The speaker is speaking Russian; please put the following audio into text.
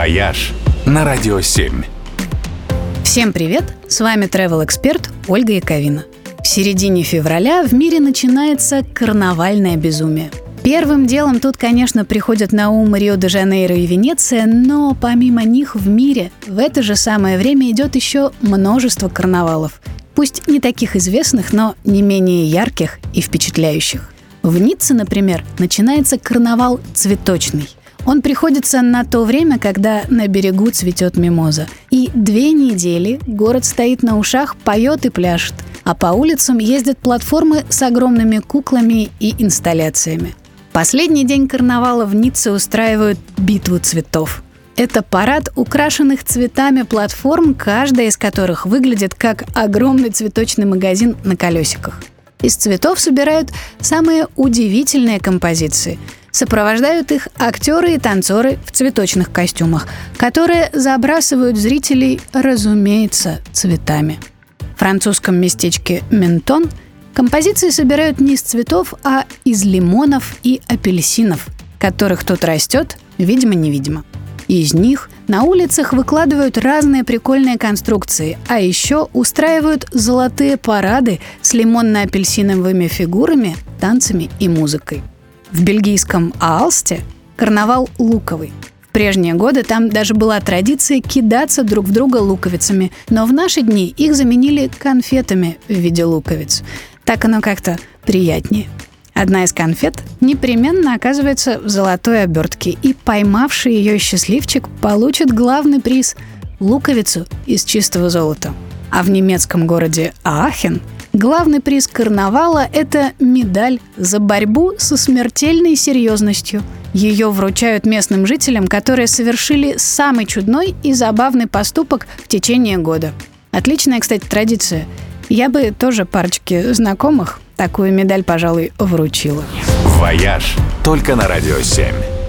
«Вояж» на Радио 7. Всем привет! С вами travel эксперт Ольга Яковина. В середине февраля в мире начинается карнавальное безумие. Первым делом тут, конечно, приходят на ум Рио-де-Жанейро и Венеция, но помимо них в мире в это же самое время идет еще множество карнавалов. Пусть не таких известных, но не менее ярких и впечатляющих. В Ницце, например, начинается карнавал цветочный. Он приходится на то время, когда на берегу цветет мимоза. И две недели город стоит на ушах, поет и пляшет. А по улицам ездят платформы с огромными куклами и инсталляциями. Последний день карнавала в Ницце устраивают битву цветов. Это парад украшенных цветами платформ, каждая из которых выглядит как огромный цветочный магазин на колесиках. Из цветов собирают самые удивительные композиции – Сопровождают их актеры и танцоры в цветочных костюмах, которые забрасывают зрителей, разумеется, цветами. В французском местечке Ментон композиции собирают не из цветов, а из лимонов и апельсинов, которых тут растет, видимо-невидимо. Из них на улицах выкладывают разные прикольные конструкции, а еще устраивают золотые парады с лимонно-апельсиновыми фигурами, танцами и музыкой. В бельгийском Аалсте карнавал луковый. В прежние годы там даже была традиция кидаться друг в друга луковицами, но в наши дни их заменили конфетами в виде луковиц. Так оно как-то приятнее. Одна из конфет непременно оказывается в золотой обертке, и поймавший ее счастливчик получит главный приз – луковицу из чистого золота. А в немецком городе Аахен Главный приз карнавала – это медаль за борьбу со смертельной серьезностью. Ее вручают местным жителям, которые совершили самый чудной и забавный поступок в течение года. Отличная, кстати, традиция. Я бы тоже парочке знакомых такую медаль, пожалуй, вручила. «Вояж» только на «Радио 7».